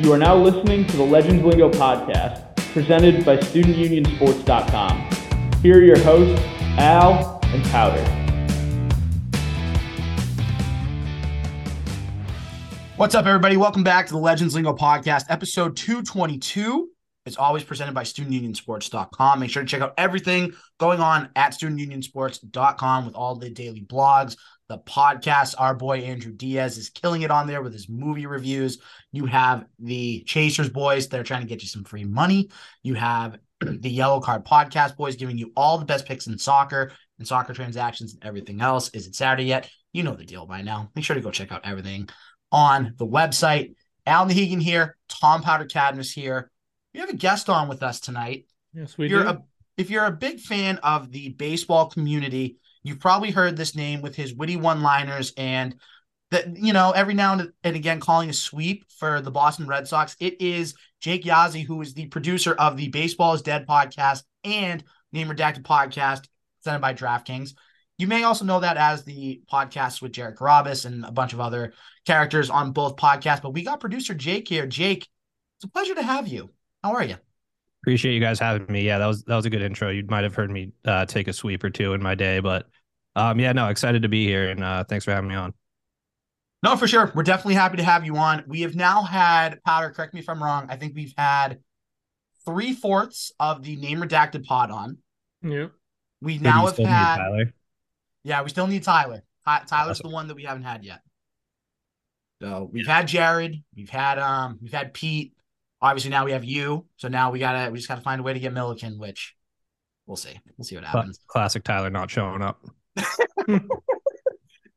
You are now listening to the Legends Lingo podcast, presented by StudentUnionSports.com. Here are your hosts, Al and Powder. What's up, everybody? Welcome back to the Legends Lingo podcast, episode 222. It's always presented by StudentUnionSports.com. Make sure to check out everything going on at StudentUnionSports.com with all the daily blogs, the podcast. Our boy Andrew Diaz is killing it on there with his movie reviews. You have the Chasers boys, they're trying to get you some free money. You have the Yellow Card Podcast boys giving you all the best picks in soccer and soccer transactions and everything else. Is it Saturday yet? You know the deal by now. Make sure to go check out everything on the website. Al Nahegan here, Tom Powder Cadmus here. We have a guest on with us tonight. Yes, we you're do. A, if you're a big fan of the baseball community, you've probably heard this name with his witty one-liners and that you know every now and again calling a sweep for the Boston Red Sox. It is Jake Yasi, who is the producer of the Baseball is Dead podcast and Name Redacted podcast presented by DraftKings. You may also know that as the podcast with Jared Carrabis and a bunch of other characters on both podcasts. But we got producer Jake here. Jake, it's a pleasure to have you. How are you? Appreciate you guys having me. Yeah, that was that was a good intro. You might have heard me uh, take a sweep or two in my day, but um, yeah, no, excited to be here and uh, thanks for having me on. No, for sure. We're definitely happy to have you on. We have now had Powder. Correct me if I'm wrong. I think we've had three fourths of the name redacted pod on. Yeah. We now have had. Tyler. Yeah, we still need Tyler. Tyler's Awesome. the one that we haven't had yet. So we've had Jared, we've had um, we've had Pete. Obviously now we have you. So now we gotta we just gotta find a way to get Milliken, which we'll see. We'll see what happens. Classic Tyler not showing up.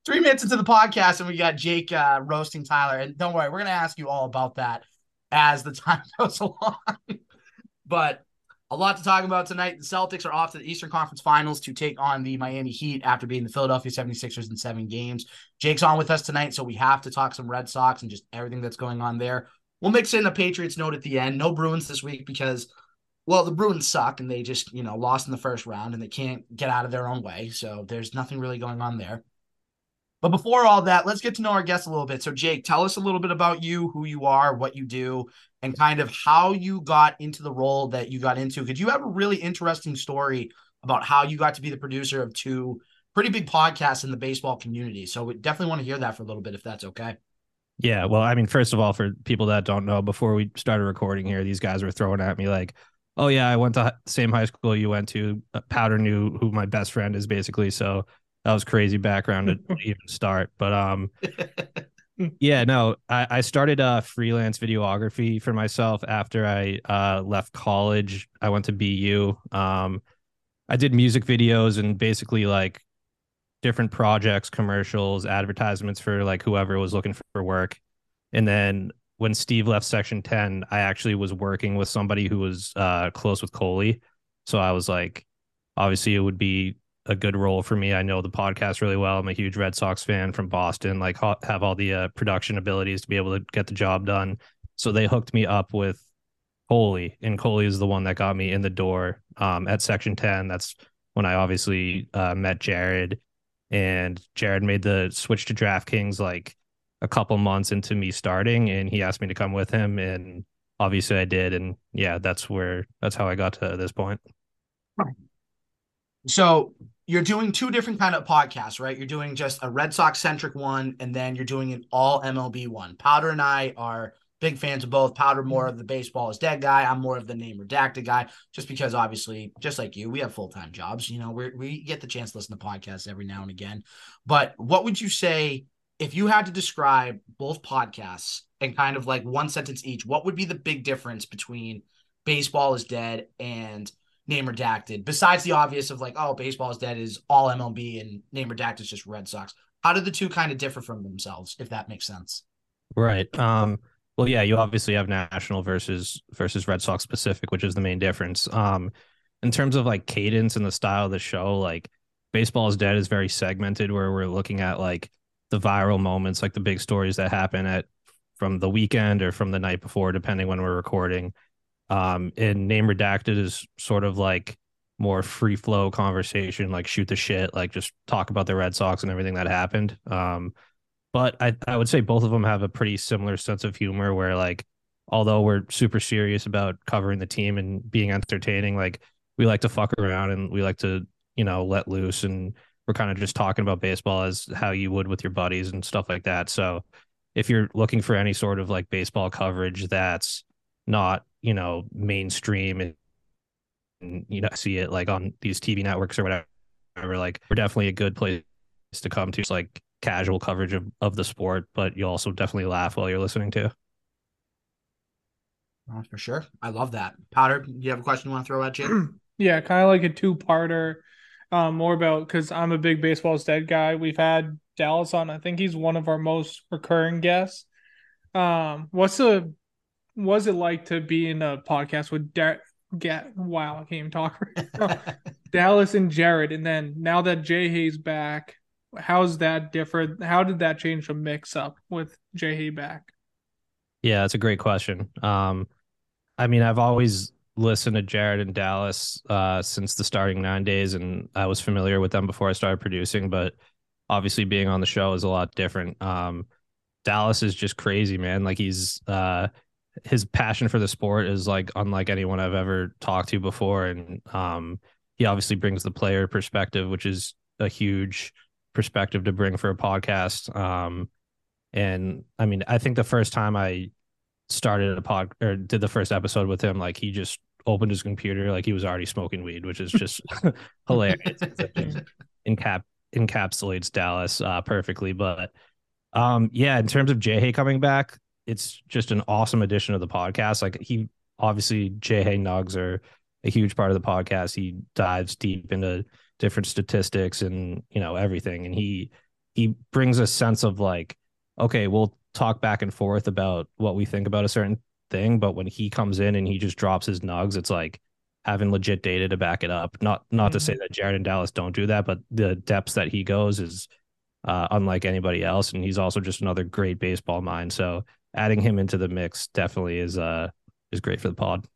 Three minutes into the podcast, and we got Jake uh, roasting Tyler. And don't worry, we're gonna ask you all about that as the time goes along. but a lot to talk about tonight. The Celtics are off to the Eastern Conference Finals to take on the Miami Heat after beating the Philadelphia 76ers in seven games. Jake's on with us tonight, so we have to talk some Red Sox and just everything that's going on there. We'll mix in the Patriots note at the end. No Bruins this week because, well, the Bruins suck and they just, you know, lost in the first round and they can't get out of their own way. So there's nothing really going on there. But before all that, let's get to know our guests a little bit. So, Jake, tell us a little bit about you, who you are, what you do, and kind of how you got into the role that you got into. Because you have a really interesting story about how you got to be the producer of two pretty big podcasts in the baseball community. So, we definitely want to hear that for a little bit, if that's okay. Yeah, well, I mean, first of all, for people that don't know, before we started recording here, these guys were throwing at me like, "Oh yeah, I went to same high school you went to." Uh, Powder knew who my best friend is, basically. So that was crazy background to even start. But um, yeah, no, I, I started uh freelance videography for myself after I uh left college. I went to BU. Um, I did music videos and basically like different projects, commercials, advertisements for like whoever was looking for work. And then when Steve left Section 10, I actually was working with somebody who was uh close with Coley. So I was like, obviously it would be a good role for me. I know the podcast really well. I'm a huge Red Sox fan from Boston, like ha- have all the uh, production abilities to be able to get the job done. So they hooked me up with Coley, and Coley is the one that got me in the door um, at Section 10. That's when I obviously uh, met Jared, and Jared made the switch to DraftKings like a couple months into me starting, and he asked me to come with him, and obviously I did, and yeah, that's where that's how I got to this point. So you're doing two different kind of podcasts, right? You're doing just a Red Sox centric one, and then you're doing an all MLB one. Powder and I are big fans of both. Powder more of the baseball is dead guy. I'm more of the name redacted guy, just because obviously, just like you, we have full time jobs. You know, we we get the chance to listen to podcasts every now and again. But what would you say if you had to describe both podcasts and kind of like one sentence each? What would be the big difference between baseball is dead and name redacted besides the obvious of like oh baseball is dead is all mlb and name redacted is just red sox how do the two kind of differ from themselves if that makes sense Right. Um, well, yeah, you obviously have national versus versus Red Sox specific, which is the main difference. Um, in terms of like cadence and the style of the show, like baseball is dead is very segmented, where we're looking at like the viral moments, like the big stories that happen at from the weekend or from the night before, depending when we're recording. Um, and name redacted is sort of like more free flow conversation, like shoot the shit, like just talk about the Red Sox and everything that happened. Um, but I, I would say both of them have a pretty similar sense of humor where like although we're super serious about covering the team and being entertaining, like we like to fuck around and we like to, you know, let loose and we're kind of just talking about baseball as how you would with your buddies and stuff like that. So if you're looking for any sort of like baseball coverage that's not, you know, mainstream and, and you know, see it like on these TV networks or whatever, like we're definitely a good place to come to. It's like casual coverage of, of the sport, but you also definitely laugh while you're listening to. Oh, for sure. I love that. Powder, do you have a question you want to throw at you? yeah, kind of like a two parter. Um, more about because I'm a big baseball's dead guy. We've had Dallas on. I think he's one of our most recurring guests. Um, what's the was it like to be in a podcast with da- get wow, I can't even talk right Dallas and Jared, and then now that Jay Hay's back, how's that different? How did that change the mix up with Hay back? Yeah, that's a great question. Um, I mean, I've always listened to Jared and Dallas uh, since the starting nine days, and I was familiar with them before I started producing. But obviously, being on the show is a lot different. Um, Dallas is just crazy, man. Like he's uh, his passion for the sport is like unlike anyone I've ever talked to before, and um, he obviously brings the player perspective, which is a huge perspective to bring for a podcast. Um, and I mean, I think the first time I started a pod or did the first episode with him, like he just opened his computer like he was already smoking weed, which is just hilarious. Encap encapsulates Dallas uh, perfectly. But um, yeah, in terms of Jay Hay coming back, it's just an awesome addition to the podcast. Like he obviously Jay Hay Nugs are a huge part of the podcast. He dives deep into different statistics and you know everything, and he he brings a sense of like, okay, we'll talk back and forth about what we think about a certain thing, but when he comes in and he just drops his nugs, it's like having legit data to back it up. Not not mm-hmm. to say that Jared and Dallas don't do that, but the depths that he goes is uh, unlike anybody else, and he's also just another great baseball mind. So adding him into the mix definitely is uh is great for the pod.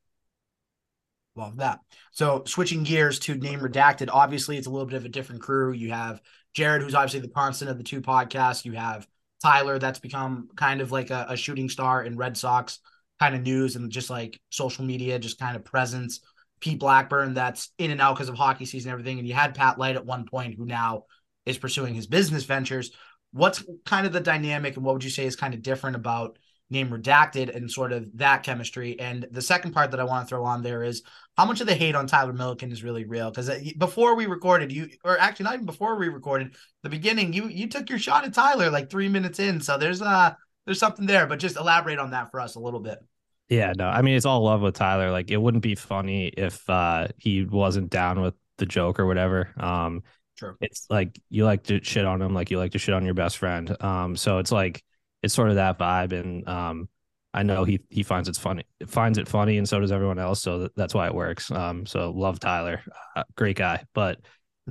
Love that. So switching gears to name redacted, obviously it's a little bit of a different crew. You have Jared, who's obviously the constant of the two podcasts. You have Tyler, that's become kind of like a, a shooting star in Red Sox kind of news and just like social media, just kind of presence. Pete Blackburn, that's in and out because of hockey season and everything. And you had Pat Light at one point, who now is pursuing his business ventures. What's kind of the dynamic and what would you say is kind of different about name redacted and sort of that chemistry. And the second part that I want to throw on there is how much of the hate on Tyler Milliken is really real? Because uh, before we recorded, you or actually not even before we recorded, the beginning, you you took your shot at Tyler like three minutes in. So there's uh there's something there, but just elaborate on that for us a little bit. Yeah, no, I mean it's all love with Tyler. Like it wouldn't be funny if uh he wasn't down with the joke or whatever. Um True. It's like you like to shit on him like you like to shit on your best friend. Um so it's like it's sort of that vibe and um I know he he finds it's funny finds it funny and so does everyone else so that's why it works. Um so love Tyler uh, great guy. But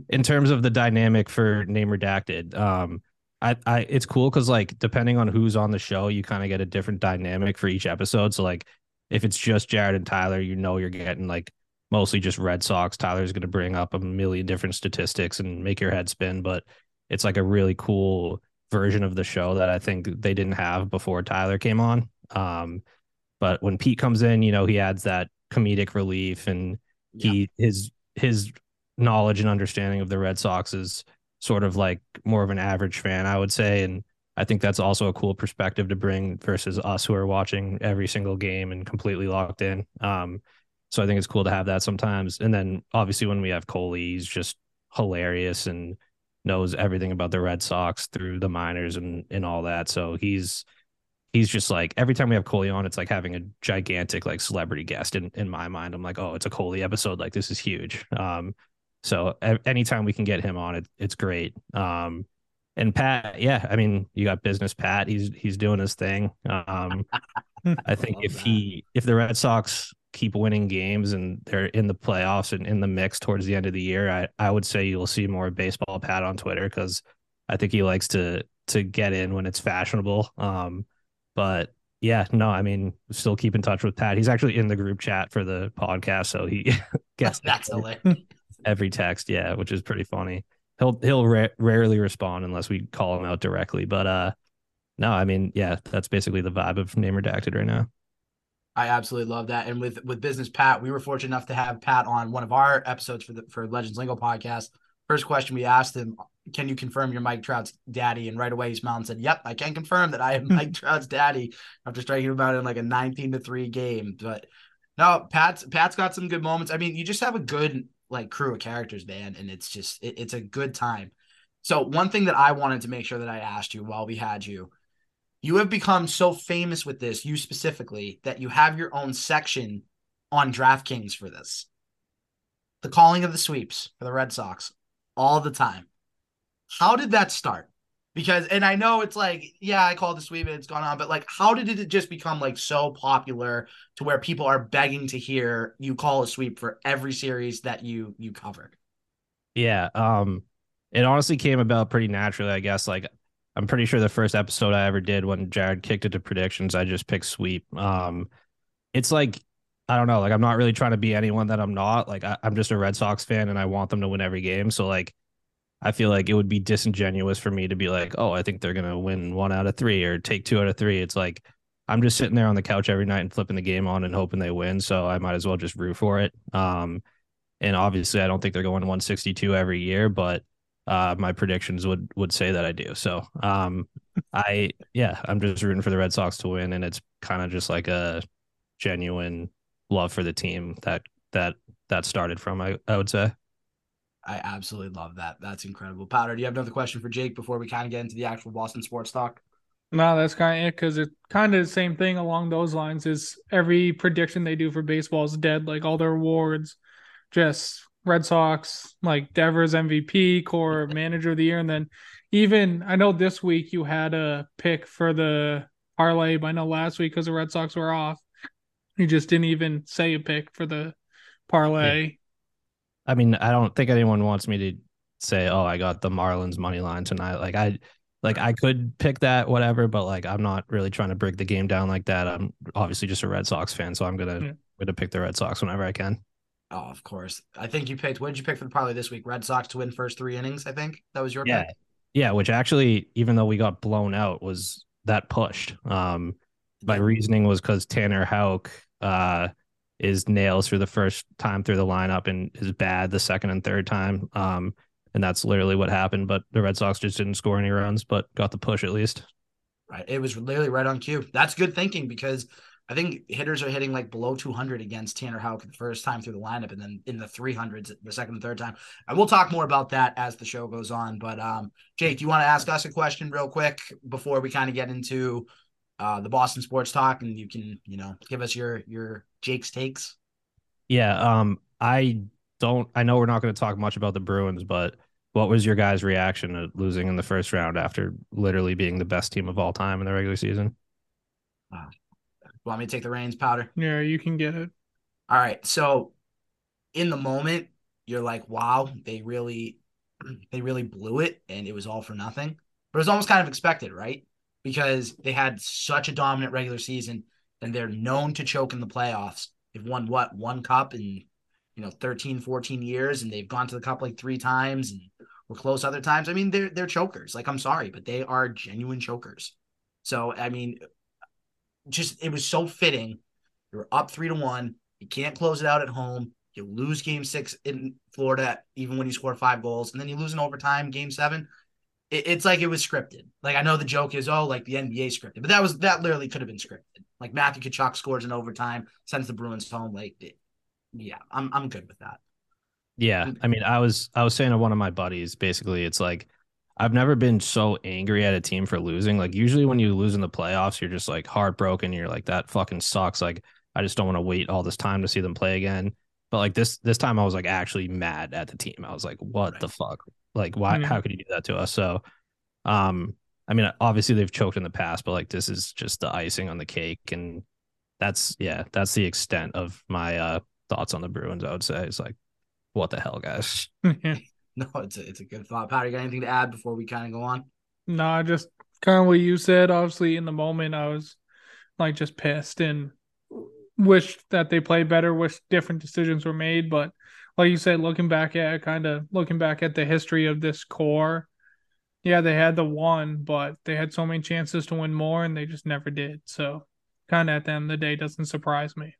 in terms of the dynamic for name redacted um I I it's cool cuz like depending on who's on the show you kind of get a different dynamic for each episode. So like if it's just Jared and Tyler you know you're getting like mostly just Red Sox. Tyler's going to bring up a million different statistics and make your head spin but it's like a really cool version of the show that I think they didn't have before Tyler came on. Um, but when Pete comes in, you know, he adds that comedic relief and he yeah. his his knowledge and understanding of the Red Sox is sort of like more of an average fan, I would say. And I think that's also a cool perspective to bring versus us who are watching every single game and completely locked in. Um, so I think it's cool to have that sometimes. And then obviously when we have Coley, he's just hilarious and knows everything about the Red Sox through the minors and and all that. So he's he's just like every time we have Coley on, it's like having a gigantic like celebrity guest in in my mind. I'm like, oh, it's a Coley episode. Like this is huge. Um, so anytime we can get him on, it it's great. Um, and Pat, yeah, I mean, you got business Pat. He's he's doing his thing. Um, I think I if that. he if the Red Sox keep winning games and they're in the playoffs and in the mix towards the end of the year, I, I would say you'll see more baseball Pat on Twitter because I think he likes to to get in when it's fashionable. Um, but yeah, no, I mean, still keep in touch with Pat. He's actually in the group chat for the podcast, so he gets that's hilarious. every text. Yeah, which is pretty funny. He'll he'll ra- rarely respond unless we call him out directly. But uh, no, I mean, yeah, that's basically the vibe of name redacted right now. I absolutely love that. And with with business Pat, we were fortunate enough to have Pat on one of our episodes for the for Legends Lingo podcast. First question we asked him, "Can you confirm you're Mike Trout's daddy?" And right away he smiled and said, "Yep, I can confirm that I am Mike Trout's daddy." After striking him out in like a 19 to three game, but no, Pat's Pat's got some good moments. I mean, you just have a good like crew of characters, man, and it's just it, it's a good time. So one thing that I wanted to make sure that I asked you while we had you you have become so famous with this, you specifically, that you have your own section on DraftKings for this. The calling of the sweeps for the Red Sox all the time. How did that start? Because, and I know it's like, yeah, I called the sweep and it's gone on, but like, how did it just become like so popular to where people are begging to hear you call a sweep for every series that you you cover? Yeah, um, it honestly came about pretty naturally, I guess. Like I'm pretty sure the first episode I ever did when Jared kicked it to predictions, I just picked sweep. Um, it's like I don't know, like I'm not really trying to be anyone that I'm not. Like I, am just a Red Sox fan and I want them to win every game. So like I feel like it would be disingenuous for me to be like, oh, I think they're gonna win one out of three or take two out of three. It's like I'm just sitting there on the couch every night and flipping the game on and hoping they win. So I might as well just root for it. Um, and obviously I don't think they're going 162 every year, but uh, my predictions would would say that I do. So um, I yeah, I'm just rooting for the Red Sox to win, and it's kind of just like a genuine love for the team that that that started from. I I would say. I absolutely love that. That's incredible. Powder, do you have another question for Jake before we kind of get into the actual Boston sports talk? No, that's kind of it because it's kind of the same thing along those lines. Is every prediction they do for baseball is dead. Like all their awards, just Red Sox, like Devers MVP, Cora manager of the year. And then even I know this week you had a pick for the parlay, but I know last week because the Red Sox were off, you just didn't even say a pick for the parlay. I mean, I don't think anyone wants me to say, "Oh, I got the Marlins money line tonight." Like I, like I could pick that, whatever, but like I'm not really trying to break the game down like that. I'm obviously just a Red Sox fan, so I'm gonna yeah. gonna pick the Red Sox whenever I can. Oh, of course. I think you picked. What did you pick for the parlay this week? Red Sox to win first three innings. I think that was your yeah, pick. yeah. Which actually, even though we got blown out, was that pushed. Um, my reasoning was because Tanner Houck uh is nails for the first time through the lineup and is bad the second and third time. Um, and that's literally what happened. But the Red Sox just didn't score any runs, but got the push at least. Right. It was literally right on cue. That's good thinking because I think hitters are hitting like below 200 against Tanner Houck the first time through the lineup, and then in the 300s the second and third time. And we'll talk more about that as the show goes on. But um, Jake, do you want to ask us a question real quick before we kind of get into uh, the Boston sports talk, and you can you know give us your your Jake's takes. Yeah, um, I don't. I know we're not going to talk much about the Bruins, but what was your guys' reaction to losing in the first round after literally being the best team of all time in the regular season? Want me to take the reins, Powder? Yeah, you can get it. All right. So in the moment, you're like, wow, they really they really blew it and it was all for nothing. But it was almost kind of expected, right? Because they had such a dominant regular season and they're known to choke in the playoffs. They've won what, one cup in you know 13, 14 years, and they've gone to the cup like three times and were close other times. I mean, they're they're chokers. Like, I'm sorry, but they are genuine chokers. So I mean, just it was so fitting. You're up three to one. You can't close it out at home. You lose game six in Florida, even when you score five goals, and then you lose in overtime, game seven. It, it's like it was scripted. Like I know the joke is, oh, like the NBA scripted, but that was that literally could have been scripted. Like Matthew Tkachuk scores in overtime, sends the Bruins home. Like, it, yeah, I'm I'm good with that. Yeah, I mean, I was I was saying to one of my buddies, basically, it's like I've never been so angry at a team for losing. Like usually when you lose in the playoffs, you're just like heartbroken. You're like that fucking sucks. Like I just don't want to wait all this time to see them play again. But like this this time I was like actually mad at the team. I was like, what right. the fuck? Like why mm-hmm. how could you do that to us? So um I mean obviously they've choked in the past, but like this is just the icing on the cake and that's yeah, that's the extent of my uh thoughts on the Bruins, I would say. It's like what the hell, guys? No, it's a, it's a good thought. Patty, got anything to add before we kind of go on? No, just kind of what you said. Obviously, in the moment, I was like just pissed and wished that they played better, wish different decisions were made. But like you said, looking back at kind of looking back at the history of this core, yeah, they had the one, but they had so many chances to win more and they just never did. So kind of at the end of the day doesn't surprise me.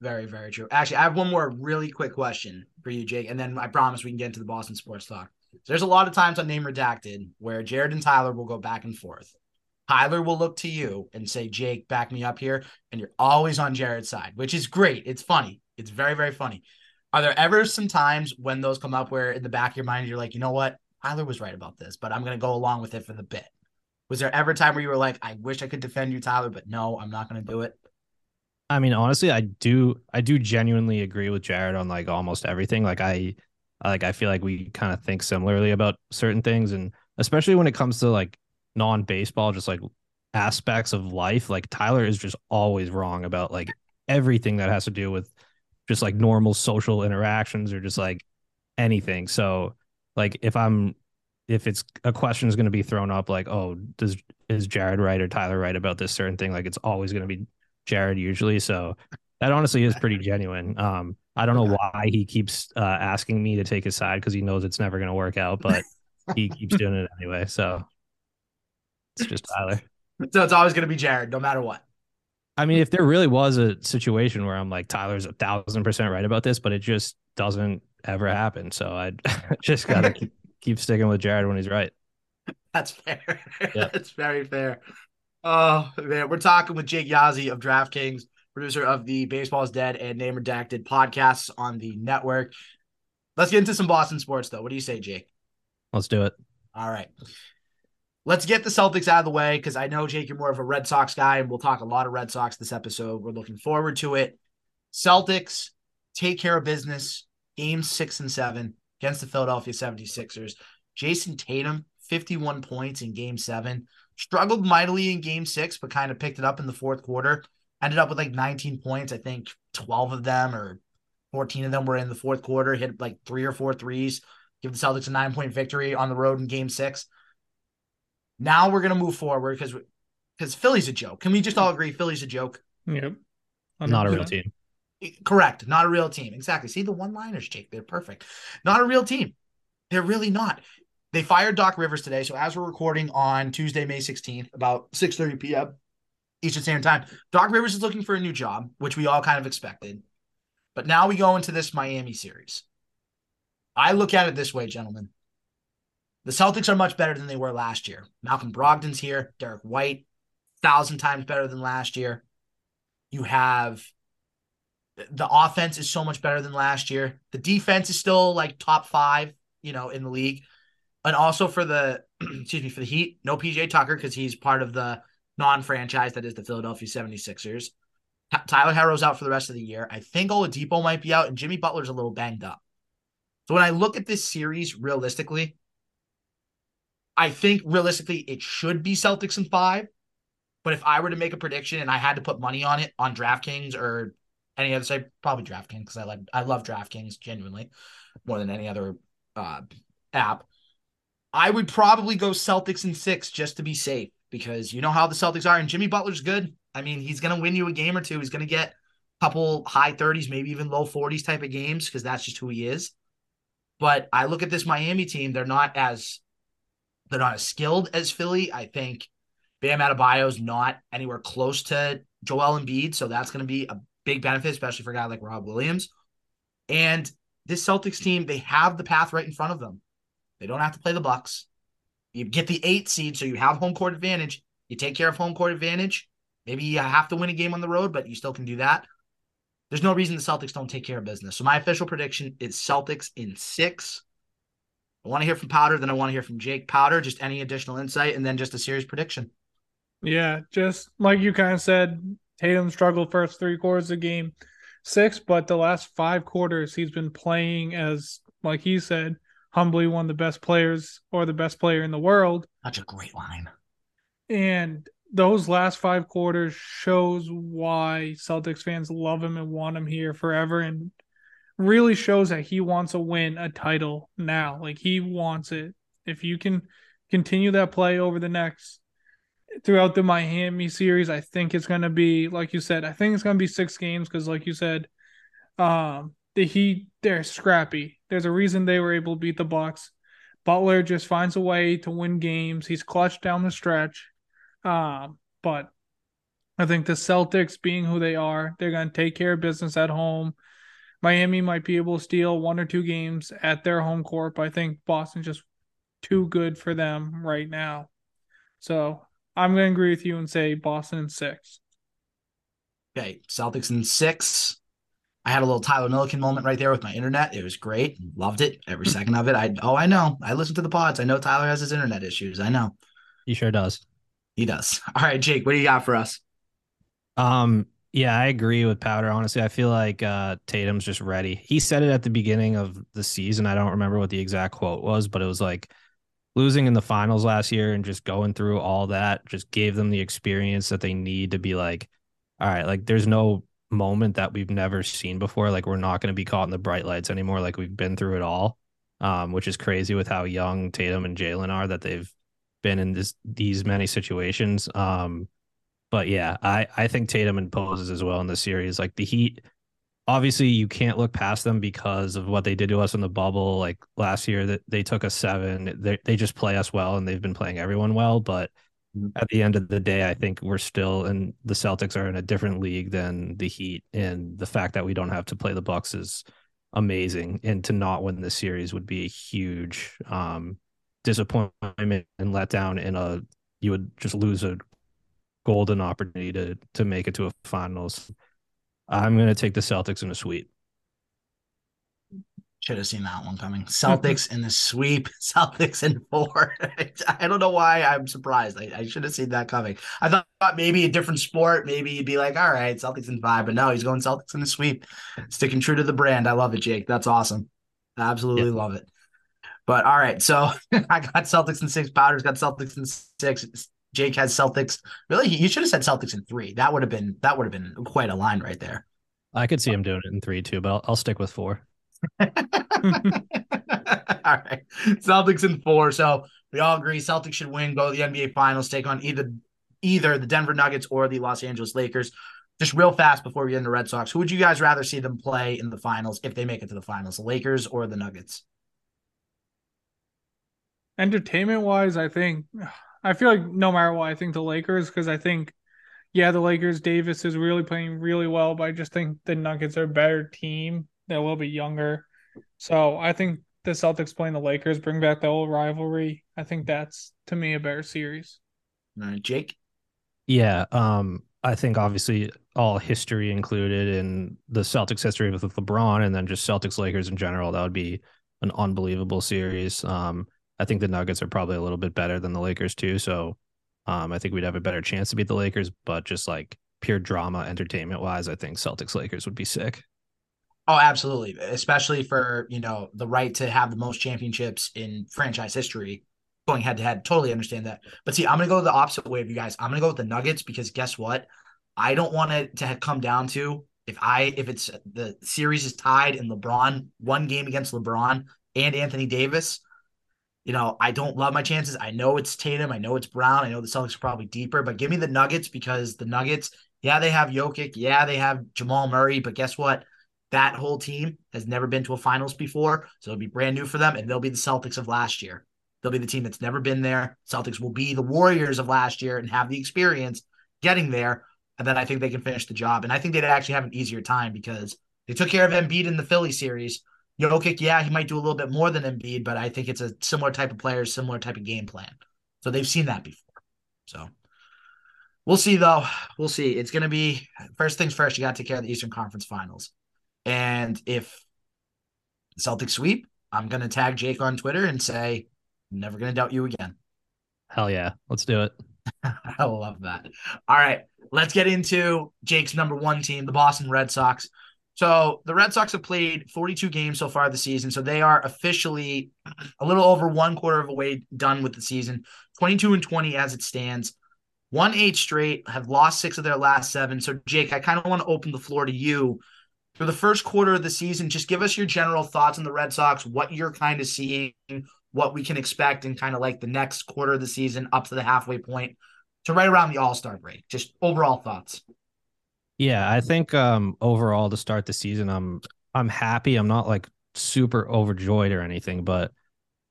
Very, very true. Actually, I have one more really quick question for you, Jake, and then I promise we can get into the Boston sports talk. There's a lot of times on Name Redacted where Jared and Tyler will go back and forth. Tyler will look to you and say, Jake, back me up here. And you're always on Jared's side, which is great. It's funny. It's very, very funny. Are there ever some times when those come up where in the back of your mind, you're like, you know what? Tyler was right about this, but I'm going to go along with it for the bit. Was there ever a time where you were like, I wish I could defend you, Tyler, but no, I'm not going to do it? I mean, honestly, I do I do genuinely agree with Jared on like almost everything. Like I like I feel like we kind of think similarly about certain things and especially when it comes to like non-baseball just like aspects of life, like Tyler is just always wrong about like everything that has to do with just like normal social interactions or just like anything. So like if I'm if it's a question is going to be thrown up like, oh, does is Jared right or Tyler right about this certain thing? Like it's always going to be Jared usually. So that honestly is pretty genuine. Um, I don't know why he keeps uh, asking me to take his side because he knows it's never going to work out, but he keeps doing it anyway. So it's just Tyler. So it's always going to be Jared, no matter what. I mean, if there really was a situation where I'm like Tyler's a thousand percent right about this, but it just doesn't ever happen. So I just gotta keep, keep sticking with Jared when he's right. That's fair. Yeah. That's very fair. Oh man, we're talking with Jake Yasi of DraftKings, producer of the Baseball is Dead and Name Redacted podcasts on the network. Let's get into some Boston sports though. What do you say, Jake? Let's do it. All right. Let's get the Celtics out of the way because I know Jake, you're more of a Red Sox guy, and we'll talk a lot of Red Sox this episode. We're looking forward to it. Celtics take care of business. Game six and seven against the Philadelphia 76ers. Jayson Tatum, 51 points in game seven. Struggled mightily in game six, but kind of picked it up in the fourth quarter. Ended up with like 19 points. I think 12 of them or 14 of them were in the fourth quarter. Hit like three or four threes. Give the Celtics a nine point victory on the road in game six. Now we're gonna move forward because because Philly's a joke. Can we just all agree Philly's a joke? Yep. 100%. Not a real team. Correct. Not a real team. Exactly. See the one liners, Jake. They're perfect. Not a real team. They're really not. They fired Doc Rivers today. So as we're recording on Tuesday, May 16th, about 6:30 p.m. Eastern Standard Time, Doc Rivers is looking for a new job, which we all kind of expected. But now we go into this Miami series. I look at it this way, gentlemen. The Celtics are much better than they were last year. Malcolm Brogdon's here, Derrick White, thousand times better than last year. You have the offense is so much better than last year. The defense is still like top five, you know, in the league and also for the excuse me for the Heat, no PJ Tucker because he's part of the non-franchise that is the Philadelphia 76ers. T- Tyler Herro's out for the rest of the year. I think Oladipo might be out, and Jimmy Butler's a little banged up. So when I look at this series realistically, I think realistically it should be Celtics in five. But if I were to make a prediction and I had to put money on it on DraftKings or any other site, probably DraftKings because I like I love DraftKings genuinely more than any other uh, app. I would probably go Celtics in six just to be safe because you know how the Celtics are, and Jimmy Butler's good. I mean, he's going to win you a game or two. He's going to get a couple high 30s, maybe even low 40s type of games because that's just who he is. But I look at this Miami team; they're not as they're not as skilled as Philly. I think Bam Adebayo is not anywhere close to Joel Embiid, so that's going to be a big benefit, especially for a guy like Rob Williams. And this Celtics team, they have the path right in front of them. They don't have to play the Bucks. You get the eight seed, so you have home court advantage. You take care of home court advantage. Maybe you have to win a game on the road, but you still can do that. There's no reason the Celtics don't take care of business. So my official prediction is Celtics in six. I want to hear from Powder, then I want to hear from Jake Powder. Just any additional insight, and then just a series prediction. Yeah, just like you kind of said, Tatum struggled first three quarters of game six, but the last five quarters he's been playing as, like he said, humbly one of the best players or the best player in the world. Such a great line. And those last five quarters shows why Celtics fans love him and want him here forever and really shows that he wants to win a title now. Like he wants it. If you can continue that play over the next throughout the Miami series, I think it's going to be like you said, I think it's going to be 6 games cuz like you said um the Heat they're scrappy. There's a reason they were able to beat the Bucks. Butler just finds a way to win games. He's clutch down the stretch. Um, but I think the Celtics, being who they are, they're going to take care of business at home. Miami might be able to steal one or two games at their home court, but I think Boston's just too good for them right now. So I'm going to agree with you and say Boston in six. Okay, Celtics in six. I had a little Tyler Milliken moment right there with my internet. It was great. Loved it every second of it. I oh I know. I listen to the pods. I know Tyler has his internet issues. I know. He sure does. He does. All right, Jake, what do you got for us? Um, yeah, I agree with Powder. Honestly, I feel like uh, Tatum's just ready. He said it at the beginning of the season. I don't remember what the exact quote was, but it was like losing in the finals last year and just going through all that just gave them the experience that they need to be like, all right, like there's no moment that we've never seen before. Like we're not going to be caught in the bright lights anymore. Like we've been through it all, um, which is crazy with how young Tatum and Jalen are that they've been in this these many situations. Um, but yeah, I I think Tatum imposes as well in the series. Like the Heat, obviously you can't look past them because of what they did to us in the bubble. Like last year, that they took us seven. They they just play us well, and they've been playing everyone well. But. At the end of the day, I think we're still and the Celtics are in a different league than the Heat, and the fact that we don't have to play the Bucks is amazing. And to not win this series would be a huge um, disappointment and letdown. In a you would just lose a golden opportunity to to make it to a finals. I'm going to take the Celtics in a sweep. Should have seen that one coming. Celtics in the sweep. Celtics in four. I don't know why I'm surprised. I, I, should have seen that coming. I thought maybe a different sport. Maybe you'd be like, all right, Celtics in five. But no, he's going Celtics in the sweep. Sticking true to the brand. I love it, Jake. That's awesome. absolutely love it. But all right, so I got Celtics in six. Powder's got Celtics in six. Jake has Celtics. Really, you should have said Celtics in three. That would have been that would have been quite a line right there. I could see him doing it in three too, but I'll, I'll stick with four. all right, Celtics in four. So we all agree Celtics should win, go to the NBA Finals, take on either either the Denver Nuggets or the Los Angeles Lakers. Just real fast before we get into Red Sox, who would you guys rather see them play in the finals if they make it to the finals, the Lakers or the Nuggets? Entertainment wise, I think I feel like no matter what, I think the Lakers because I think, yeah, the Lakers Davis is really playing really well, but I just think the Nuggets are a better team. They're a little bit younger, so I think the Celtics playing the Lakers bring back the old rivalry. I think that's to me a better series. Uh, Jake, yeah, um, I think obviously all history included in the Celtics history with LeBron, and then just Celtics Lakers in general. That would be an unbelievable series. Um, I think the Nuggets are probably a little bit better than the Lakers too. So um, I think we'd have a better chance to beat the Lakers, but just like pure drama, entertainment wise, I think Celtics Lakers would be sick. Oh, absolutely. Especially for, you know, the right to have the most championships in franchise history going head to head. Totally understand that. But see, I'm going to go the opposite way of you guys. I'm going to go with the Nuggets because guess what? I don't want it to come down to if I, if it's uh, the series is tied and LeBron, one game against LeBron and Anthony Davis you know, I don't love my chances. I know it's Tatum. I know it's Brown. I know the Celtics are probably deeper, but give me the Nuggets because the Nuggets, yeah, they have Jokic. Yeah, they have Jamal Murray. But guess what? That whole team has never been to a finals before. So it'll be brand new for them. And they'll be the Celtics of last year. They'll be the team that's never been there. Celtics will be the Warriors of last year and have the experience getting there. And then I think they can finish the job. And I think they'd actually have an easier time because they took care of Embiid in the Philly series. Jokic, yeah, he might do a little bit more than Embiid, but I think it's a similar type of player, similar type of game plan. So they've seen that before. So we'll see, though. We'll see. It's going to be first things first. You got to take care of the Eastern Conference Finals, and if the Celtics sweep, I'm going to tag Jake on Twitter and say, "Never going to doubt you again." Hell yeah, let's do it. I love that. All right, let's get into Jake's number one team, the Boston Red Sox. So the Red Sox have played 42 games so far this season. So they are officially a little over one quarter of a way done with the season, 22 and 20 as it stands. One eight straight, have lost six of their last seven. So, Jake, I kind of want to open the floor to you. For the first quarter of the season, just give us your general thoughts on the Red Sox, what you're kind of seeing, what we can expect, and kind of like the next quarter of the season up to the halfway point to right around the All Star break. Just overall thoughts. Yeah, I think um overall to start the season, I'm I'm happy. I'm not like super overjoyed or anything, but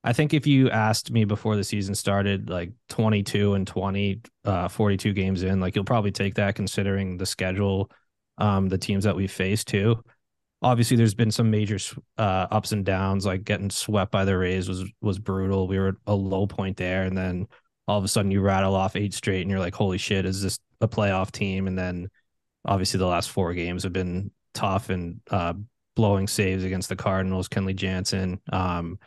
I think if you asked me before the season started, like 22 and 20, uh, 42 games in, like you'll probably take that considering the schedule, um, the teams that we faced too. Obviously, there's been some major uh, ups and downs. Like getting swept by the Rays was was brutal. We were at a low point there, and then all of a sudden you rattle off eight straight, and you're like, "Holy shit, is this a playoff team?" And then obviously the last four games have been tough and uh, blowing saves against the Cardinals, Kenley Jansen. Um,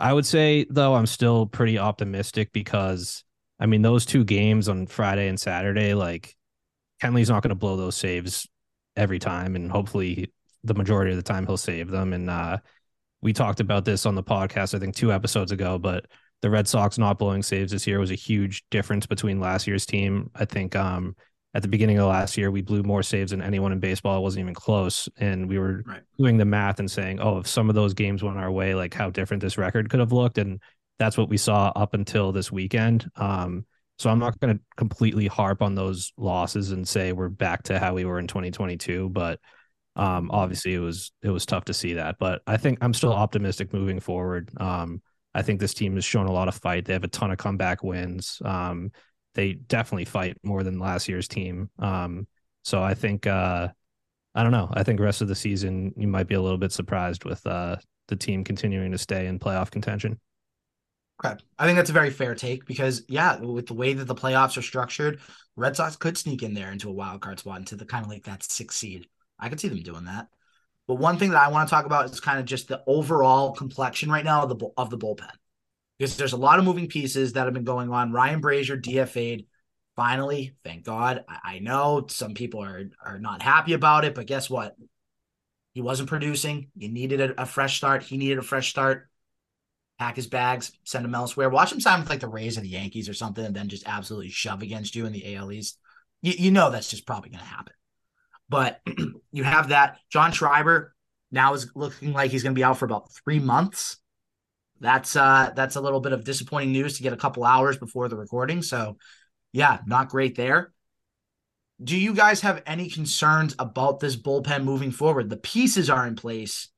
I would say though I'm still pretty optimistic because I mean those two games on Friday and Saturday, like Kenley's not going to blow those saves every time, and hopefully the majority of the time he'll save them. And uh, we talked about this on the podcast, I think two episodes ago, but the Red Sox not blowing saves this year was a huge difference between last year's team. I think um, at the beginning of last year, we blew more saves than anyone in baseball. It wasn't even close. And we were right. doing the math and saying, oh, if some of those games went our way, like how different this record could have looked. And that's what we saw up until this weekend. Um, so I'm not going to completely harp on those losses and say we're back to how we were in 2022, but um, obviously it was it was tough to see that. But I think I'm still optimistic moving forward. Um, I think this team has shown a lot of fight. They have a ton of comeback wins. Um, they definitely fight more than last year's team. Um, so I think uh, I don't know. I think rest of the season you might be a little bit surprised with uh, the team continuing to stay in playoff contention. Okay. I think that's a very fair take because yeah, with the way that the playoffs are structured, Red Sox could sneak in there into a wild card spot into the kind of like that six seed. I could see them doing that. But one thing that I want to talk about is kind of just the overall complexion right now of the of the bullpen because there's a lot of moving pieces that have been going on. Ryan Brasier DFA'd. Finally, thank God. I, I know some people are are not happy about it, but guess what? He wasn't producing. You needed a, a fresh start. He needed a fresh start. Pack his bags, send him elsewhere. Watch him sign with like the Rays or the Yankees or something, and then just absolutely shove against you in the AL East. You, you know that's just probably going to happen. But you have that. John Schreiber now is looking like he's going to be out for about three months that's uh that's a little bit of disappointing news to get a couple hours before the recording. So yeah, not great there. Do you guys have any concerns about this bullpen moving forward? The pieces are in place.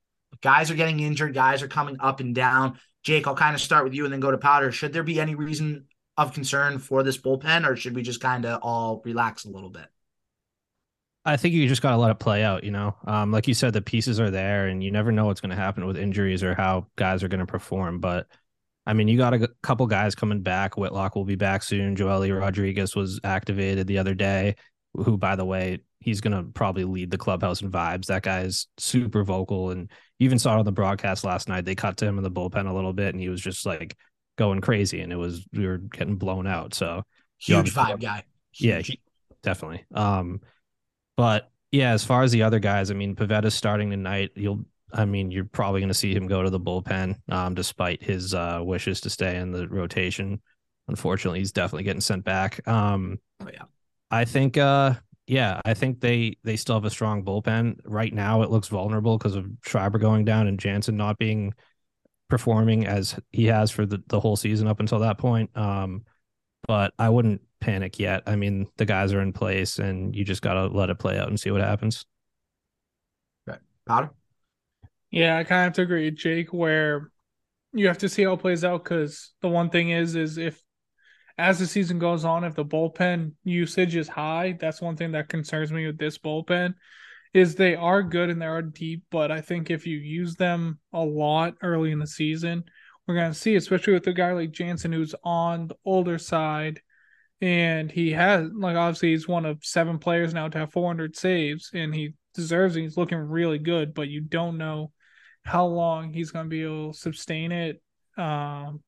Guys are getting injured, guys are coming up and down. Jake, I'll kind of start with you and then go to Powder. Should there be any reason of concern for this bullpen, or should we just kind of all relax a little bit? I think you just got to let it play out. You know, um, like you said, the pieces are there, and you never know what's going to happen with injuries or how guys are going to perform. But I mean, you got a couple guys coming back. Whitlock will be back soon. Joely Rodriguez was activated the other day. Who, by the way, he's going to probably lead the clubhouse in vibes. That guy's super vocal, and you even saw it on the broadcast last night. They cut to him in the bullpen a little bit, and he was just like going crazy, and it was we were getting blown out. So huge vibe guy. Huge. Yeah, he, definitely. Um, but yeah, as far as the other guys, I mean, Pivetta's starting tonight. You'll, I mean, you're probably going to see him go to the bullpen, um, despite his uh, wishes to stay in the rotation. Unfortunately, he's definitely getting sent back. Um, oh yeah, I think, uh, yeah, I think they they still have a strong bullpen right now. It looks vulnerable because of Schreiber going down and Jansen not being performing as he has for the, the whole season up until that point. Um, but I wouldn't panic yet. I mean, the guys are in place and you just got to let it play out and see what happens. Right. Powder? Yeah, I kind of have to agree with Jake where you have to see how it plays out because the one thing is, is if as the season goes on, if the bullpen usage is high, that's one thing that concerns me with this bullpen is they are good and they are deep, but I think if you use them a lot early in the season, we're going to see, especially with a guy like Jansen who's on the older side and he has like obviously he's one of seven players now to have 400 saves and he deserves it. He's looking really good but you don't know how long he's going to be able to sustain it um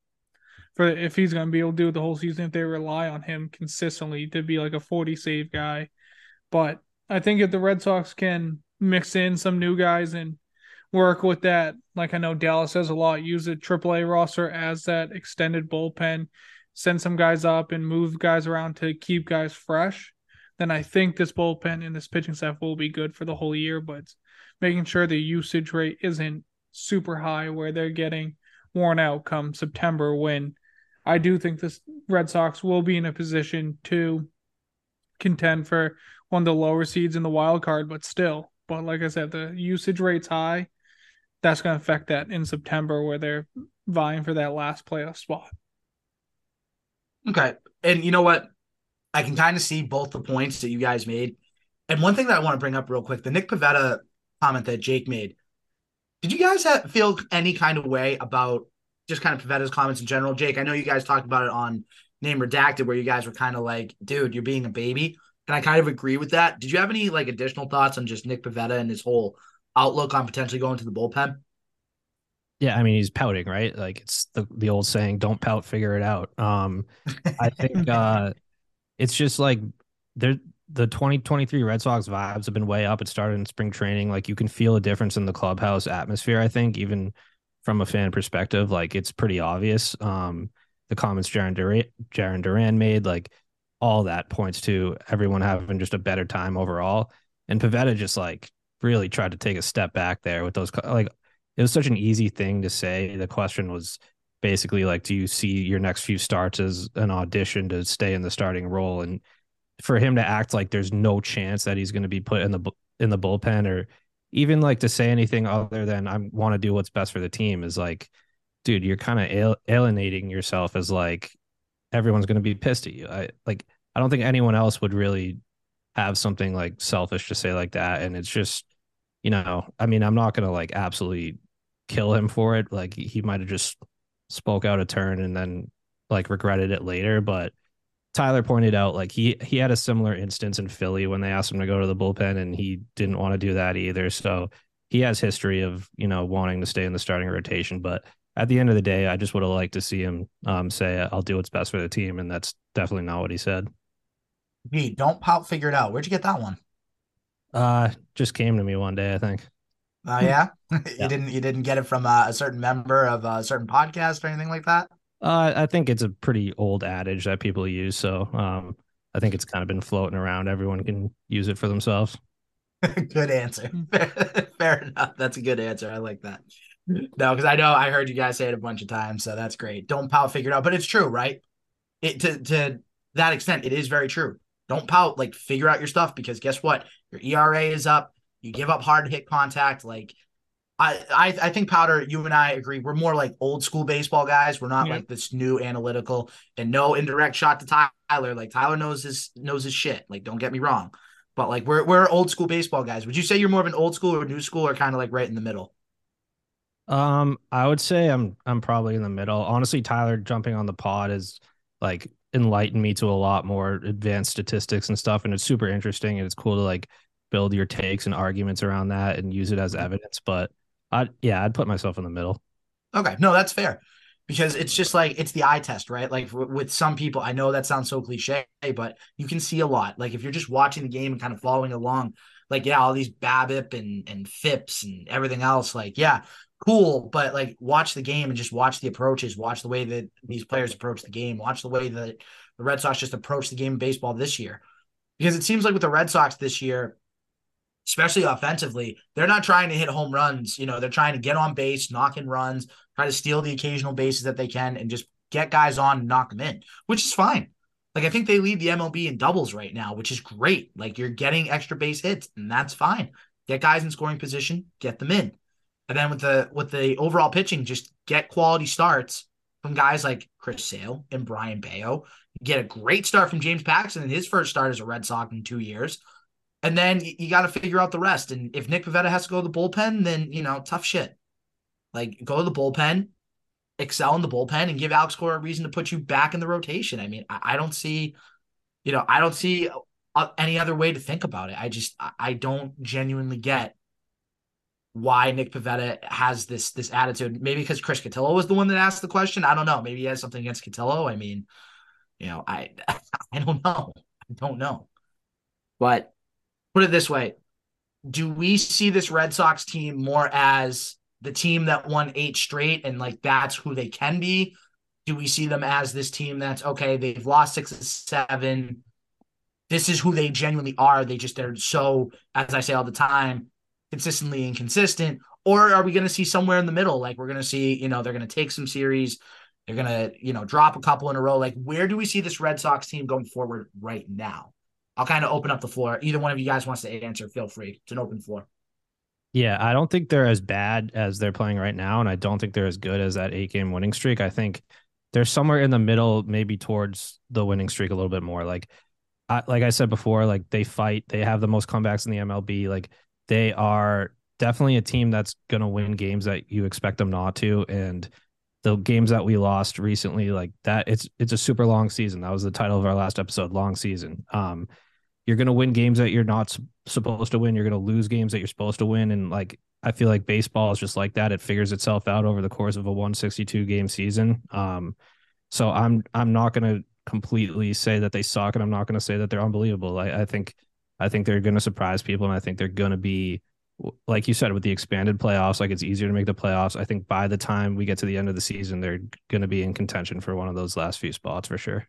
for if he's going to be able to do it the whole season if they rely on him consistently to be like a 40 save guy but i think if the red sox can mix in some new guys and work with that like i know dallas says a lot use a aaa roster as that extended bullpen send some guys up and move guys around to keep guys fresh, then I think this bullpen and this pitching staff will be good for the whole year. But making sure the usage rate isn't super high where they're getting worn out come September when I do think this Red Sox will be in a position to contend for one of the lower seeds in the wild card, but still. But like I said, the usage rate's high. That's going to affect that in September where they're vying for that last playoff spot. Okay. And you know what? I can kind of see both the points that you guys made. And one thing that I want to bring up real quick the Nick Pivetta comment that Jake made. Did you guys have, feel any kind of way about just kind of Pivetta's comments in general? Jake, I know you guys talked about it on Name Redacted, where you guys were kind of like, dude, you're being a baby. And I kind of agree with that. Did you have any like additional thoughts on just Nick Pivetta and his whole outlook on potentially going to the bullpen? Yeah, I mean he's pouting, right? Like it's the the old saying, "Don't pout, figure it out." Um, I think uh, it's just like there the 2023 Red Sox vibes have been way up. It started in spring training. Like you can feel a difference in the clubhouse atmosphere. I think even from a fan perspective, like it's pretty obvious. Um, the comments Jarren Duran, Duran made, like all that points to everyone having just a better time overall. And Pivetta just like really tried to take a step back there with those like it was such an easy thing to say. The question was basically like, do you see your next few starts as an audition to stay in the starting role? And for him to act like there's no chance that he's going to be put in the in the bullpen or even like to say anything other than I want to do what's best for the team is like, dude, you're kind of alienating yourself as like everyone's going to be pissed at you. I like I don't think anyone else would really have something like selfish to say like that, and it's just you know, I mean, I'm not going to like absolutely kill him for it. Like he might have just spoke out a turn and then like regretted it later, but Tyler pointed out like he he had a similar instance in Philly when they asked him to go to the bullpen and he didn't want to do that either. So he has history of you know wanting to stay in the starting rotation, but at the end of the day, I just would have liked to see him um, say, "I'll do what's best for the team," and that's definitely not what he said. Hey, don't pout, figure it out. Where'd you get that one? Uh, just came to me one day, I think. Oh uh, yeah, you didn't you didn't get it from uh, a certain member of a certain podcast or anything like that. Uh, I think it's a pretty old adage that people use. So um, I think it's kind of been floating around. Everyone can use it for themselves. good answer. Fair enough. That's a good answer. I like that. No, because I know I heard you guys say it a bunch of times, so that's great. Don't pout, figure it out. But it's true, right? It to to that extent, it is very true. Don't pout, like figure out your stuff because guess what? Your ERA is up. You give up hard hit contact. Like I, I, I think Powder, you and I agree. We're more like old school baseball guys. We're not yeah. like this new analytical and no indirect shot to Tyler. Like Tyler knows his knows his shit. Like don't get me wrong, but like we're we're old school baseball guys. Would you say you're more of an old school or new school or kind of like right in the middle? Um, I would say I'm I'm probably in the middle. Honestly, Tyler jumping on the pod is like enlightened me to a lot more advanced statistics and stuff, and it's super interesting and it's cool to like build your takes and arguments around that and use it as evidence. But I yeah, I'd put myself in the middle. Okay, no, that's fair because it's just like it's the eye test, right? Like with some people, I know that sounds so cliche, but you can see a lot. Like if you're just watching the game and kind of following along, like yeah, all these BABIP and and FIPS and everything else, like yeah, cool, but like watch the game and just watch the approaches, watch the way that these players approach the game, watch the way that the Red Sox just approach the game of baseball this year. Because it seems like with the Red Sox this year, especially offensively, they're not trying to hit home runs. You know, they're trying to get on base, knock in runs, try to steal the occasional bases that they can, and just get guys on and knock them in, which is fine. Like I think they lead the MLB in doubles right now, which is great. Like you're getting extra base hits, and that's fine. Get guys in scoring position, get them in. And then with the with the overall pitching, just get quality starts from guys like Chris Sale and Brayan Bello. Get a great start from James Paxton in his first start as a Red Sox in two years. And then you, you got to figure out the rest. And if Nick Pivetta has to go to the bullpen, then you know, tough shit. Like go to the bullpen, excel in the bullpen, and give Alex Cora a reason to put you back in the rotation. I mean, I, I don't see, you know, I don't see uh, any other way to think about it. I just I don't genuinely get why Nick Pivetta has this this attitude. Maybe because Chris Cotillo was the one that asked the question. I don't know. Maybe he has something against Cotillo. I mean, you know, I I don't know. I don't know. But put it this way: Do we see this Red Sox team more as the team that won eight straight and like that's who they can be? Do we see them as this team that's okay? They've lost six and seven. This is who they genuinely are. They just they're so, as I say all the time, consistently inconsistent? Or are we going to see somewhere in the middle? Like we're going to see, you know, they're going to take some series, they're going to, you know, drop a couple in a row. Like where do we see this Red Sox team going forward right now? I'll kind of open up the floor. Either one of you guys wants to answer, feel free. It's an open floor. Yeah, I don't think they're as bad as they're playing right now, and I don't think they're as good as that eight game winning streak. I think they're somewhere in the middle, maybe towards the winning streak a little bit more. Like, I, like I said before, like they fight, they have the most comebacks in the MLB. Like they are definitely a team that's gonna win games that you expect them not to, and the games that we lost recently, like that, it's it's a super long season. That was the title of our last episode, long season. Um, you're going to win games that you're not supposed to win. You're going to lose games that you're supposed to win. And like, I feel like baseball is just like that. It figures itself out over the course of a 162 game season. Um, so I'm, I'm not going to completely say that they suck and I'm not going to say that they're unbelievable. I, I think, I think they're going to surprise people. And I think they're going to be, like you said, with the expanded playoffs, like it's easier to make the playoffs. I think by the time we get to the end of the season, they're going to be in contention for one of those last few spots for sure.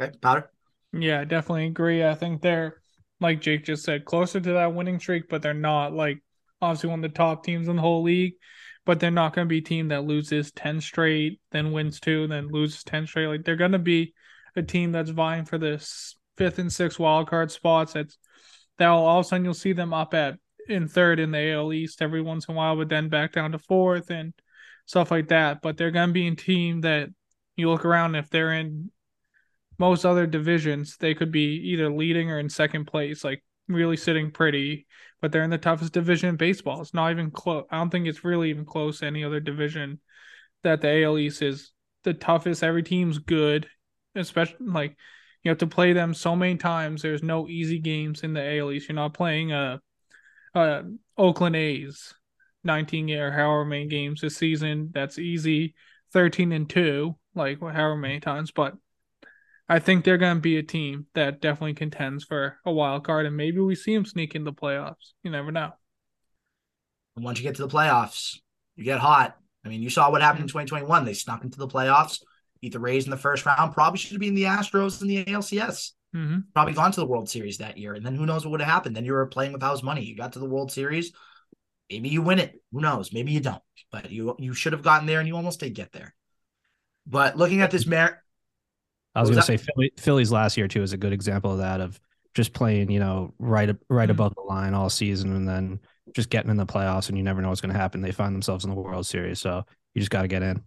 Okay. Powder. Yeah, I definitely agree. I think they're like Jake just said, closer to that winning streak, but they're not like obviously one of the top teams in the whole league. But they're not going to be a team that loses ten straight, then wins two, then loses ten straight. Like they're going to be a team that's vying for this fifth and sixth wild card spots. That's that all of a sudden you'll see them up at in third in the AL East every once in a while, but then back down to fourth and stuff like that. But they're to be a team that you look around if they're in most other divisions, they could be either leading or in second place, like really sitting pretty. But they're in the toughest division in baseball. It's not even close. I don't think it's really even close to any other division that the AL East is the toughest. Every team's good, especially like you have to play them so many times. There's no easy games in the AL East. You're not playing a, a Oakland A's 19 or however many games this season. That's easy. 13 and 2, like however many times. But I think they're going to be a team that definitely contends for a wild card, and maybe we see them sneak in the playoffs. You never know. And once you get to the playoffs, you get hot. I mean, you saw what happened in mm-hmm. 2021. They snuck into the playoffs, beat the Rays in the first round. Probably should have been the Astros in the ALCS. Mm-hmm. Probably gone to the World Series that year, and then who knows what would have happened? Then you were playing with house money. You got to the World Series. Maybe you win it. Who knows? Maybe you don't. But you you should have gotten there, and you almost did get there. But looking at this merit, I was, was going to say Philly, Philly's last year too is a good example of that of just playing, you know, right right mm-hmm. above the line all season and then just getting in the playoffs and you never know what's going to happen. They find themselves in the World Series, so you just got to get in.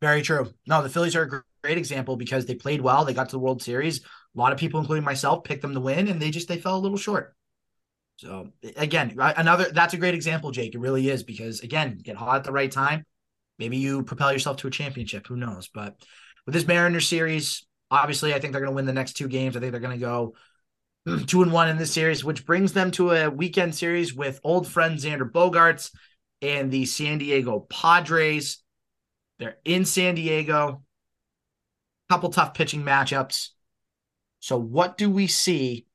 Very true. No, the Phillies are a great example because they played well. They got to the World Series. A lot of people, including myself, picked them to win, and they just they fell a little short. So again, another that's a great example, Jake. It really is because again, get hot at the right time. Maybe you propel yourself to a championship. Who knows? But with this Mariners series, Obviously, I think they're going to win the next two games. I think they're going to go two and one in this series, which brings them to a weekend series with old friend Xander Bogaerts and the San Diego Padres. They're in San Diego. Couple tough pitching matchups. So, what do we see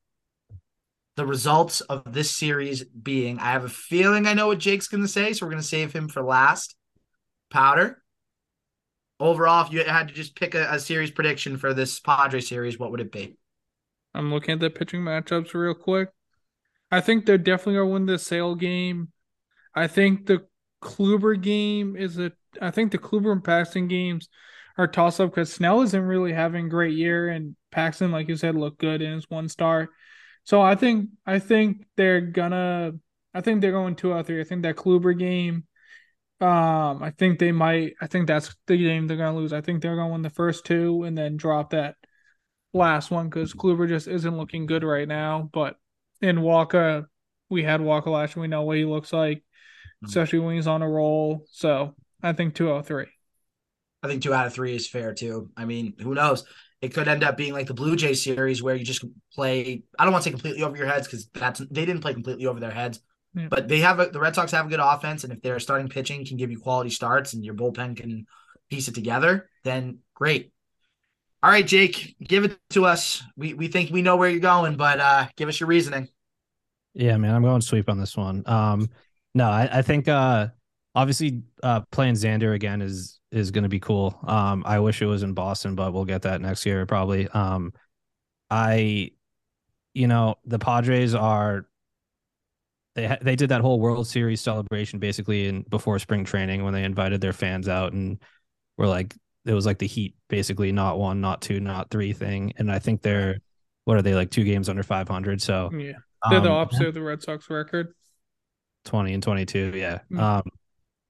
the results of this series being? I have a feeling I know what Jake's going to say, so we're going to save him for last. Powder overall, if you had to just pick a, a series prediction for this Padre series, what would it be? I'm looking at the pitching matchups real quick. I think they're definitely gonna win the Sale game. I think the Kluber game is a. I think the Kluber and Paxton games are toss up because Snell isn't really having a great year, and Paxton, like you said, looked good in his one star. So I think I think they're gonna. I think they're going two out three. I think that Kluber game um, I think they might. I think that's the game they're gonna lose. I think they're gonna win the first two and then drop that last one because Kluber just isn't looking good right now. But in Wacha, we had Wacha last year. We know what he looks like. Especially when he's on a roll. So I think two out of three. I think two out of three is fair too. I mean, who knows? It could end up being like the Blue Jay series where you just play. I don't want to say completely over your heads because that's they didn't play completely over their heads yeah. But they have a, the Red Sox have a good offense, and if their starting pitching can give you quality starts and your bullpen can piece it together, then great. All right, Jake, give it to us. We we think we know where you're going, but uh, give us your reasoning. Yeah, man, I'm going sweep on this one. Um, no, I, I think uh, obviously uh, playing Xander again is is going to be cool. Um, I wish it was in Boston, but we'll get that next year probably. Um, I, you know, the Padres are they they did that whole World Series celebration basically in before spring training when they invited their fans out and were like it was like the Heat basically not one, not two, not three thing. And I think they're what are they like two games under five hundred? So yeah, they're um, the opposite of the Red Sox record. 20 and 22. Yeah. Mm. Um,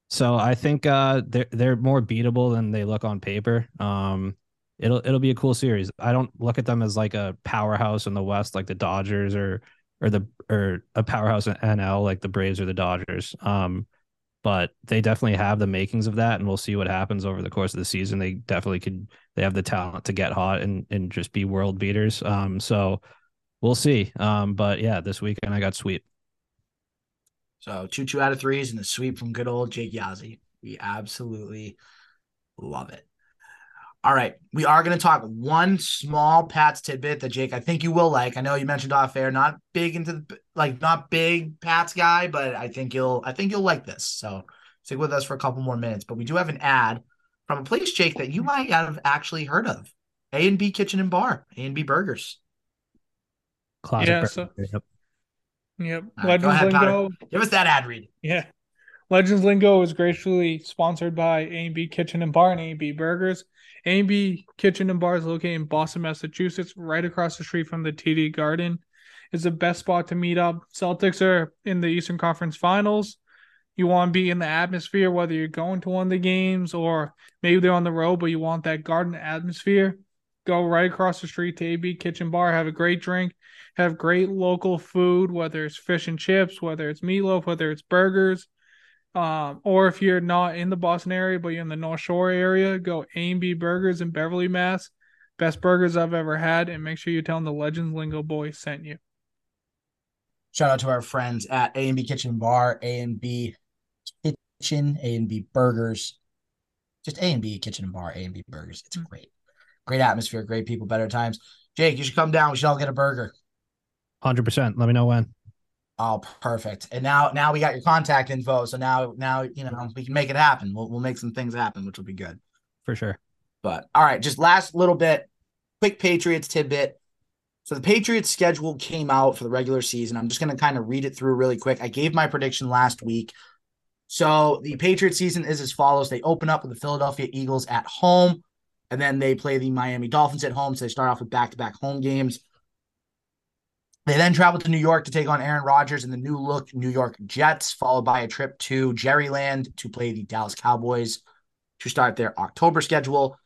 so I think uh they're they're more beatable than they look on paper. Um, it'll it'll be a cool series. I don't look at them as like a powerhouse in the West like the Dodgers or or the or a powerhouse in NL like the Braves or the Dodgers. Um, but they definitely have the makings of that, and we'll see what happens over the course of the season. They definitely could. They have the talent to get hot and and just be world beaters. Um, so we'll see. Um, but yeah, this weekend I got sweep. So two two out of threes and a sweep from good old Jake Yasi. We absolutely love it. All right, we are going to talk one small Pats tidbit that Jake, I think you will like. I know you mentioned off air, not big into the like, not big Pats guy, but I think you'll, I think you'll like this. So stick with us for a couple more minutes. But we do have an ad from a place, Jake, that you might have actually heard of. A and B Kitchen and Bar, A and B Burgers. Classic. Yeah, Bur- so- Yep. Yep. All right, go Legends ahead. Lingo. Give us that ad read. Yeah. Legends Lingo is graciously sponsored by A&B Kitchen and Bar and A&B Burgers. A&B Kitchen and Bar is located in Boston, Massachusetts, right across the street from the TD Garden. It's the best spot to meet up. Celtics are in the Eastern Conference Finals. You want to be in the atmosphere, whether you're going to one of the games or maybe they're on the road, but you want that garden atmosphere. Go right across the street to AB Kitchen Bar, have a great drink, have great local food, whether it's fish and chips, whether it's meatloaf, whether it's burgers. Um, or if you're not in the Boston area, but you're in the North Shore area, go A&B Burgers in Beverly, Mass. Best burgers I've ever had, and make sure you tell them the Legends Lingo Boy sent you. Shout out to our friends at A and B Kitchen Bar, A and B Kitchen, A and B Burgers. Just A and B Kitchen and Bar, A and B Burgers. It's great. Great atmosphere, great people, better times. Jake, you should come down. We should all get a burger. Hundred percent. Let me know when. Oh, perfect. And now now we got your contact info. So now now you know we can make it happen. We'll we'll make some things happen, which will be good. For sure. But all right, just last little bit, quick Patriots tidbit. So the Patriots schedule came out for the regular season. I'm just going to kind of read it through really quick. I gave my prediction last week. So the Patriots season is as follows. They open up with the Philadelphia Eagles at home, and then they play the Miami Dolphins at home. So they start off with back-to-back home games. They then travel to New York to take on Aaron Rodgers and the new look New York Jets, followed by a trip to Jerryland to play the Dallas Cowboys to start their October schedule.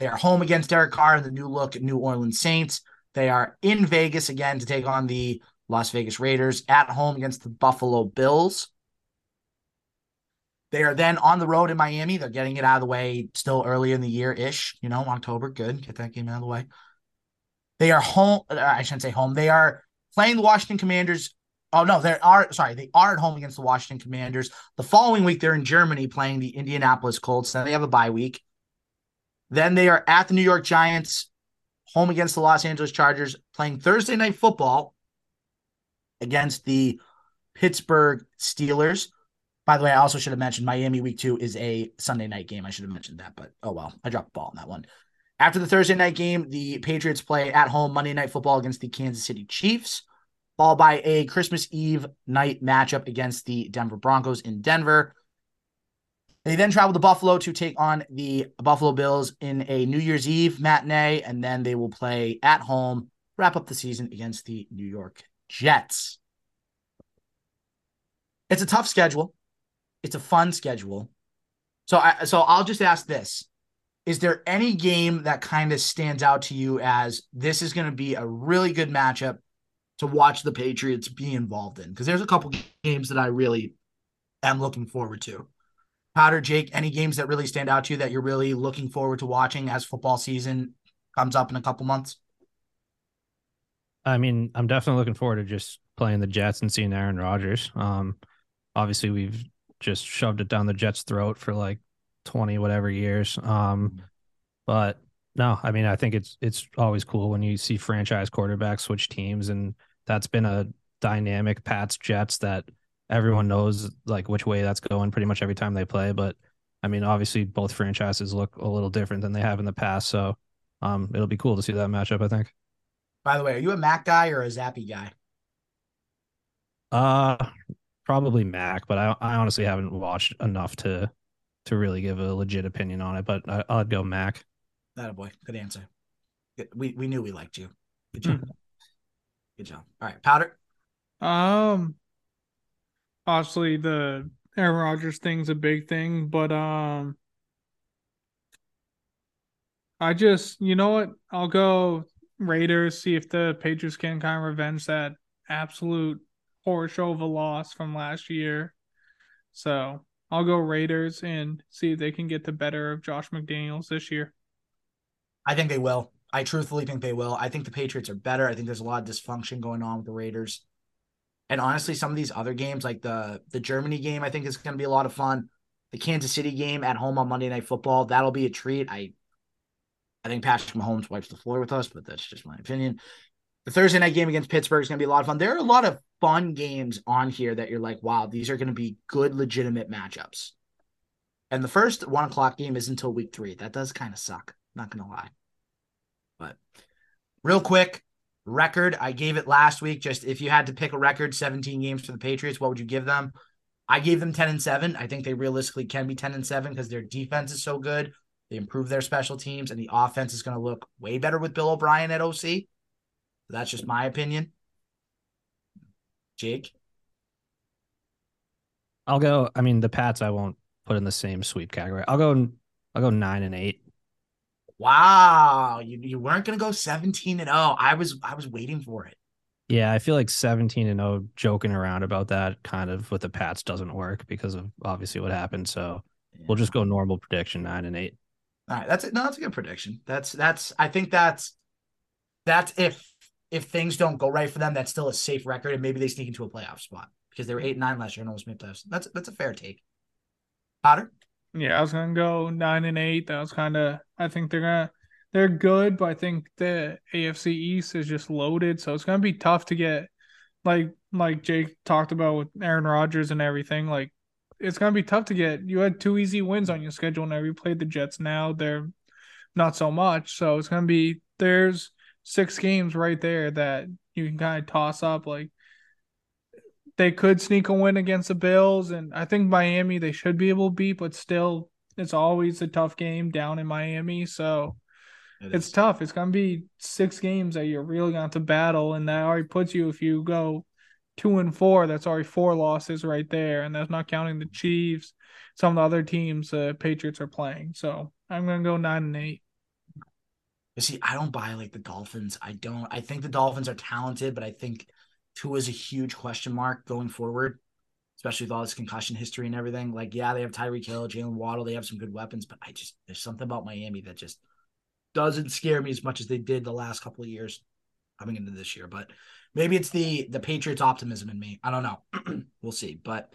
They are home against Derek Carr and the new look New Orleans Saints. They are in Vegas again to take on the Las Vegas Raiders at home against the Buffalo Bills. They are then on the road in Miami. They're getting it out of the way still early in the year ish, you know, October. Good. Get that game out of the way. They are home. I shouldn't say home. They are playing the Washington Commanders. Oh, no, they are sorry. They are at home against the Washington Commanders. The following week, they're in Germany playing the Indianapolis Colts. Then they have a bye week. Then they are at the New York Giants, home against the Los Angeles Chargers, playing Thursday night football against the Pittsburgh Steelers. By the way, I also should have mentioned Miami week two is a Sunday night game. I should have mentioned that, but oh well, I dropped the ball on that one. After the Thursday night game, the Patriots play at home Monday night football against the Kansas City Chiefs, followed by a Christmas Eve night matchup against the Denver Broncos in Denver. They then travel to Buffalo to take on the Buffalo Bills in a New Year's Eve matinee, and then they will play at home, wrap up the season against the New York Jets. It's a tough schedule. It's a fun schedule. So I so I'll just ask this. Is there any game that kind of stands out to you as this is going to be a really good matchup to watch the Patriots be involved in? Because there's a couple games that I really am looking forward to. Powder, Jake, any games that really stand out to you that you're really looking forward to watching as football season comes up in a couple months? I mean, I'm definitely looking forward to just playing the Jets and seeing Aaron Rodgers. Um, obviously, we've just shoved it down the Jets' throat for like 20 whatever years. Um, but no, I mean, I think it's it's always cool when you see franchise quarterbacks switch teams, and that's been a dynamic Pats Jets that everyone knows like which way that's going pretty much every time they play. But I mean, obviously, both franchises look a little different than they have in the past, so um, it'll be cool to see that matchup. I think. By the way, are you a Mac guy or a Zappe guy? Uh, probably Mac, but I I honestly haven't watched enough to to really give a legit opinion on it. But I, I'd go Mac. That a boy. Good answer. We we knew we liked you. Good job. Good job. All right, Powder. Um, obviously the Aaron Rodgers thing's a big thing, but um I just you know what? I'll go Raiders, see if the Patriots can kind of revenge that absolute horror show of a loss from last year. So I'll go Raiders and see if they can get the better of Josh McDaniels this year. I think they will. I truthfully think they will. I think the Patriots are better. I think there's a lot of dysfunction going on with the Raiders. And honestly, some of these other games, like the the Germany game, I think is going to be a lot of fun. The Kansas City game at home on Monday Night Football, that'll be a treat. I I think Patrick Mahomes wipes the floor with us, but that's just my opinion. The Thursday night game against Pittsburgh is going to be a lot of fun. There are a lot of fun games on here that you're like, wow, these are going to be good, legitimate matchups. And the first one o'clock game is until week three. That does kind of suck. Not going to lie. But real quick, record. I gave it last week. Just if you had to pick a record, 17 games for the Patriots, what would you give them? I gave them 10 and 7. I think they realistically can be 10 and 7 because their defense is so good. They improve their special teams, and the offense is going to look way better with Bill O'Brien at OC. That's just my opinion. Jake? I'll go. I mean, the Pats I won't put in the same sweep category. I'll go. I'll go nine and eight. Wow, you, you weren't gonna go 17 and 0. I was I was waiting for it. Yeah, I feel like 17 and 0 joking around about that kind of with the Pats doesn't work because of obviously what happened. So yeah. we'll just go normal prediction nine and eight. All right, that's it. No, that's a good prediction. That's that's I think that's that's if if things don't go right for them, that's still a safe record, and maybe they sneak into a playoff spot because they were hmm. eight and nine last year and almost made playoffs. That's that's a fair take. Powder. Yeah, I was gonna go nine and eight. That was kind of. I think they're gonna. They're good, but I think the AFC East is just loaded, so it's gonna be tough to get. Like like Jake talked about with Aaron Rodgers and everything. Like it's gonna be tough to get. You had two easy wins on your schedule. Now you played the Jets. Now they're not so much. So it's gonna be there's six games right there that you can kind of toss up. Like they could sneak a win against the Bills, and I think Miami they should be able to beat, but still, it's always a tough game down in Miami. So it it's tough. It's gonna be six games that you're really going to battle, and that already puts you if you go two and four, that's already four losses right there, and that's not counting the Chiefs, some of the other teams the uh, Patriots are playing. So I'm gonna go nine and eight. You see, I don't buy like the Dolphins. I don't. I think the Dolphins are talented, but I think Tua is a huge question mark going forward, especially with all this concussion history and everything. Like, yeah, they have Tyreek Hill, Jaylen Waddle, they have some good weapons, but I just there's something about Miami that just doesn't scare me as much as they did the last couple of years coming into this year. But maybe it's the the Patriots optimism in me. I don't know. we'll see. But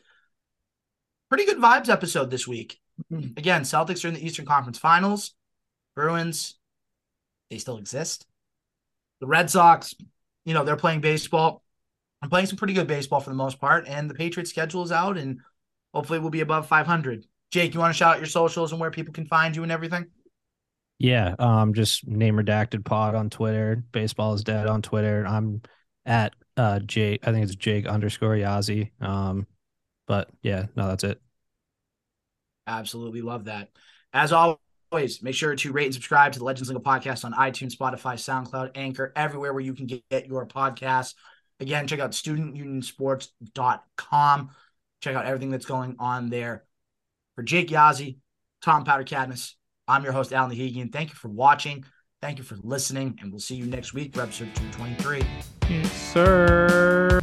pretty good vibes episode this week. Mm-hmm. Again, Celtics are in the Eastern Conference Finals. Bruins, they still exist. The Red Sox, you know, they're playing baseball. I'm playing some pretty good baseball for the most part, and the Patriots schedule is out, and hopefully we'll be above 500. Jake, you want to shout out your socials and where people can find you and everything? Yeah, um, just name redacted pod on Twitter. Baseball is dead on Twitter. I'm at uh Jake. I think it's Jake underscore Yasi. Um, but yeah, no, that's it. Absolutely love that. As always, make sure to rate and subscribe to the Legends Lingo podcast on iTunes, Spotify, SoundCloud, Anchor, everywhere where you can get your podcasts. Again, check out studentunionsports.com. Check out everything that's going on there. For Jake Yasi, Tom Powder Cadmus, I'm your host, Alan Nahigian. Thank you for watching. Thank you for listening, and we'll see you next week for episode 223. Yes, sir.